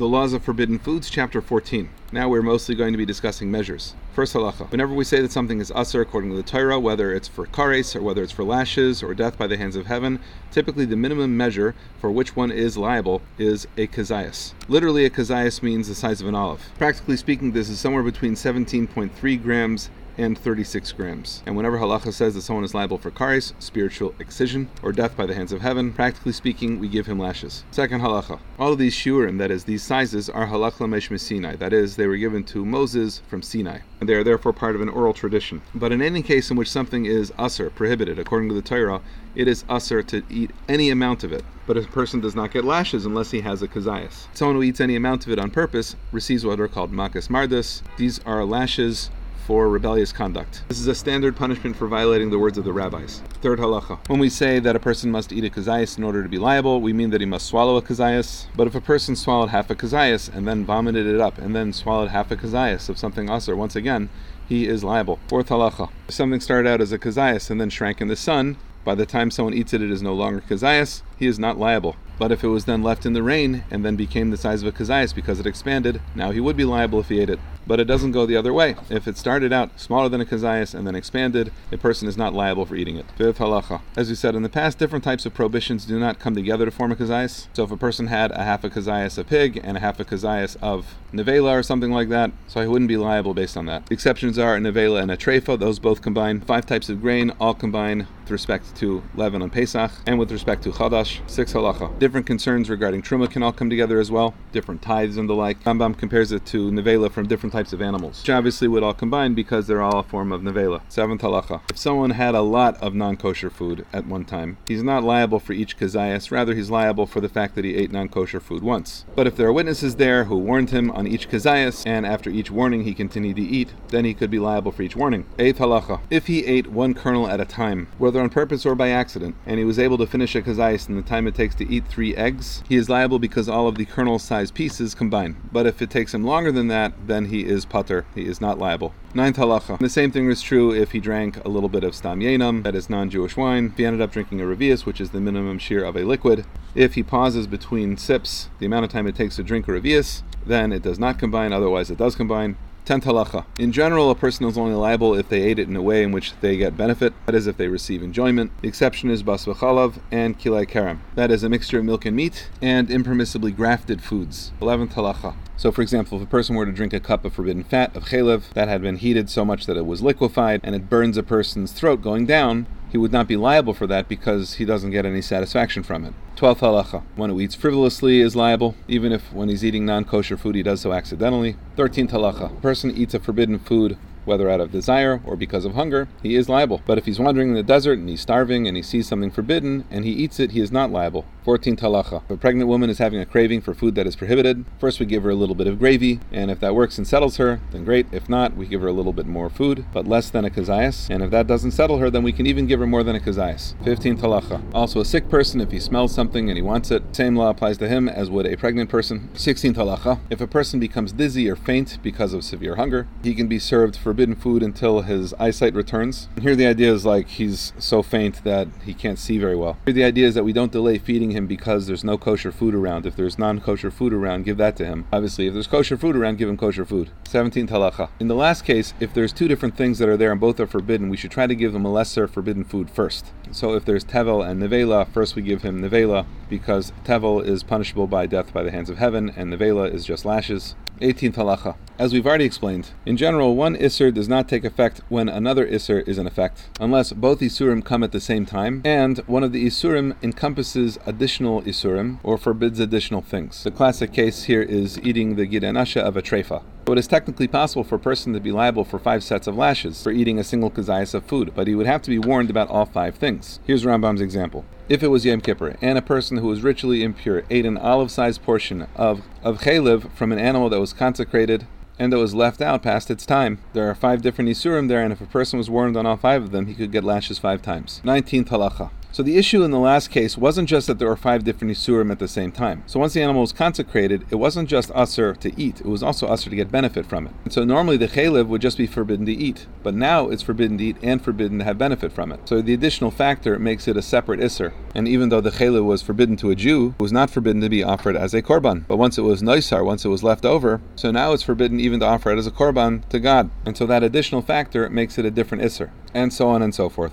The Laws of Forbidden Foods, Chapter 14. Now we're mostly going to be discussing measures. First halacha. Whenever we say that something is usr according to the Torah, whether it's for kares or whether it's for lashes or death by the hands of heaven, typically the minimum measure for which one is liable is a kazayas. Literally, a kazayas means the size of an olive. Practically speaking, this is somewhere between 17.3 grams and 36 grams. And whenever halacha says that someone is liable for kares, spiritual excision, or death by the hands of heaven, practically speaking, we give him lashes. Second halacha. All of these shiurim, that is, these sizes, are halacha l'Moshe miSinai. That is, they were given to Moses from Sinai. And they are therefore part of an oral tradition. But in any case in which something is usr, prohibited, according to the Torah, it is usr to eat any amount of it. But a person does not get lashes unless he has a kazayas. Someone who eats any amount of it on purpose receives what are called makas mardus. These are lashes for rebellious conduct. This is a standard punishment for violating the words of the rabbis. Third halacha. When we say that a person must eat a kazayas in order to be liable, we mean that he must swallow a kazayas. But if a person swallowed half a kazayas and then vomited it up and then swallowed half a kazayas of something usr, once again, he is liable. Fourth halacha. If something started out as a kazayas and then shrank in the sun, by the time someone eats it, it is no longer kazayas, he is not liable. But if it was then left in the rain and then became the size of a kazayas because it expanded, now he would be liable if he ate it but it doesn't go the other way. If it started out smaller than a kazayas and then expanded, a person is not liable for eating it. Fifth halacha. As we said in the past, different types of prohibitions do not come together to form a kazayas. So if a person had a half a kazayas of pig and a half a kazayas of nevela or something like that, so he wouldn't be liable based on that. Exceptions are a nevela and a trefa, those both combine. Five types of grain, all combine with respect to leaven on Pesach and with respect to Chadash. Six halacha. Different concerns regarding truma can all come together as well. Different tithes and the like. Rambam compares it to nevela from different types of animals, which obviously would all combine because they're all a form of nevela. Seventh halacha. If someone had a lot of non-kosher food at one time, he's not liable for each kazayas, rather he's liable for the fact that he ate non-kosher food once. But if there are witnesses there who warned him on each kazayas, and after each warning he continued to eat, then he could be liable for each warning. Eighth halacha. If he ate one kernel at a time, whether on purpose or by accident, and he was able to finish a kazayas in the time it takes to eat three eggs, he is liable because all of the kernel-sized pieces combine. But if it takes him longer than that, then he is patur. He is not liable. Ninth halacha. The same thing is true if he drank a little bit of stam yenam, that is non-Jewish wine. If he ended up drinking a revius, which is the minimum shiur of a liquid. If he pauses between sips, the amount of time it takes to drink a revius, then it does not combine, otherwise it does combine. Tenth halacha. In general, a person is only liable if they ate it in a way in which they get benefit, that is, if they receive enjoyment. The exception is bas v'chalav and kilei kerem, that is, a mixture of milk and meat, and impermissibly grafted foods. Eleventh halacha. So, for example, if a person were to drink a cup of forbidden fat, of chalev, that had been heated so much that it was liquefied, and it burns a person's throat going down, he would not be liable for that because he doesn't get any satisfaction from it. Twelfth halacha. One who eats frivolously is liable, even if when he's eating non kosher food he does so accidentally. Thirteenth halacha. A person eats a forbidden food whether out of desire or because of hunger, he is liable. But if he's wandering in the desert and he's starving and he sees something forbidden and he eats it, he is not liable. 14 halacha. If a pregnant woman is having a craving for food that is prohibited, first we give her a little bit of gravy, and if that works and settles her, then great. If not, we give her a little bit more food, but less than a kazayas. And if that doesn't settle her, then we can even give her more than a kazayas. 15 halacha. Also, a sick person, if he smells something and he wants it, same law applies to him as would a pregnant person. 16 halacha. If a person becomes dizzy or faint because of severe hunger, he can be served forbidden food until his eyesight returns. And here the idea is like he's so faint that he can't see very well. Here the idea is that we don't delay feeding him because there's no kosher food around. If there's non kosher food around, give that to him. Obviously, if there's kosher food around, give him kosher food. 17th halacha. In the last case, if there's two different things that are there and both are forbidden, we should try to give them a lesser forbidden food first. So if there's tevel and nevela, first we give him nevela because tevel is punishable by death by the hands of heaven and nevela is just lashes. 18th halacha. As we've already explained, in general, one Isser does not take effect when another Isser is in effect, unless both Isurim come at the same time, and one of the Isurim encompasses additional Isurim, or forbids additional things. The classic case here is eating the Gid Hanasheh of a trefa. So it is technically possible for a person to be liable for five sets of lashes for eating a single kazayas of food, but he would have to be warned about all five things. Here's Rambam's example. If it was Yom Kippur, and a person who was ritually impure ate an olive-sized portion of, of chaylev from an animal that was consecrated and that was left out past its time. There are five different Isurim there, and if a person was warned on all five of them, he could get lashes five times. 19th halacha. So the issue in the last case wasn't just that there were five different isurim at the same time. So once the animal was consecrated, it wasn't just usher to eat; it was also usher to get benefit from it. And so normally the chaylev would just be forbidden to eat, but now it's forbidden to eat and forbidden to have benefit from it. So the additional factor makes it a separate isser. And even though the chaylev was forbidden to a Jew, it was not forbidden to be offered as a korban. But once it was noisar, once it was left over, so now it's forbidden even to offer it as a korban to God. And so that additional factor makes it a different isser, and so on and so forth.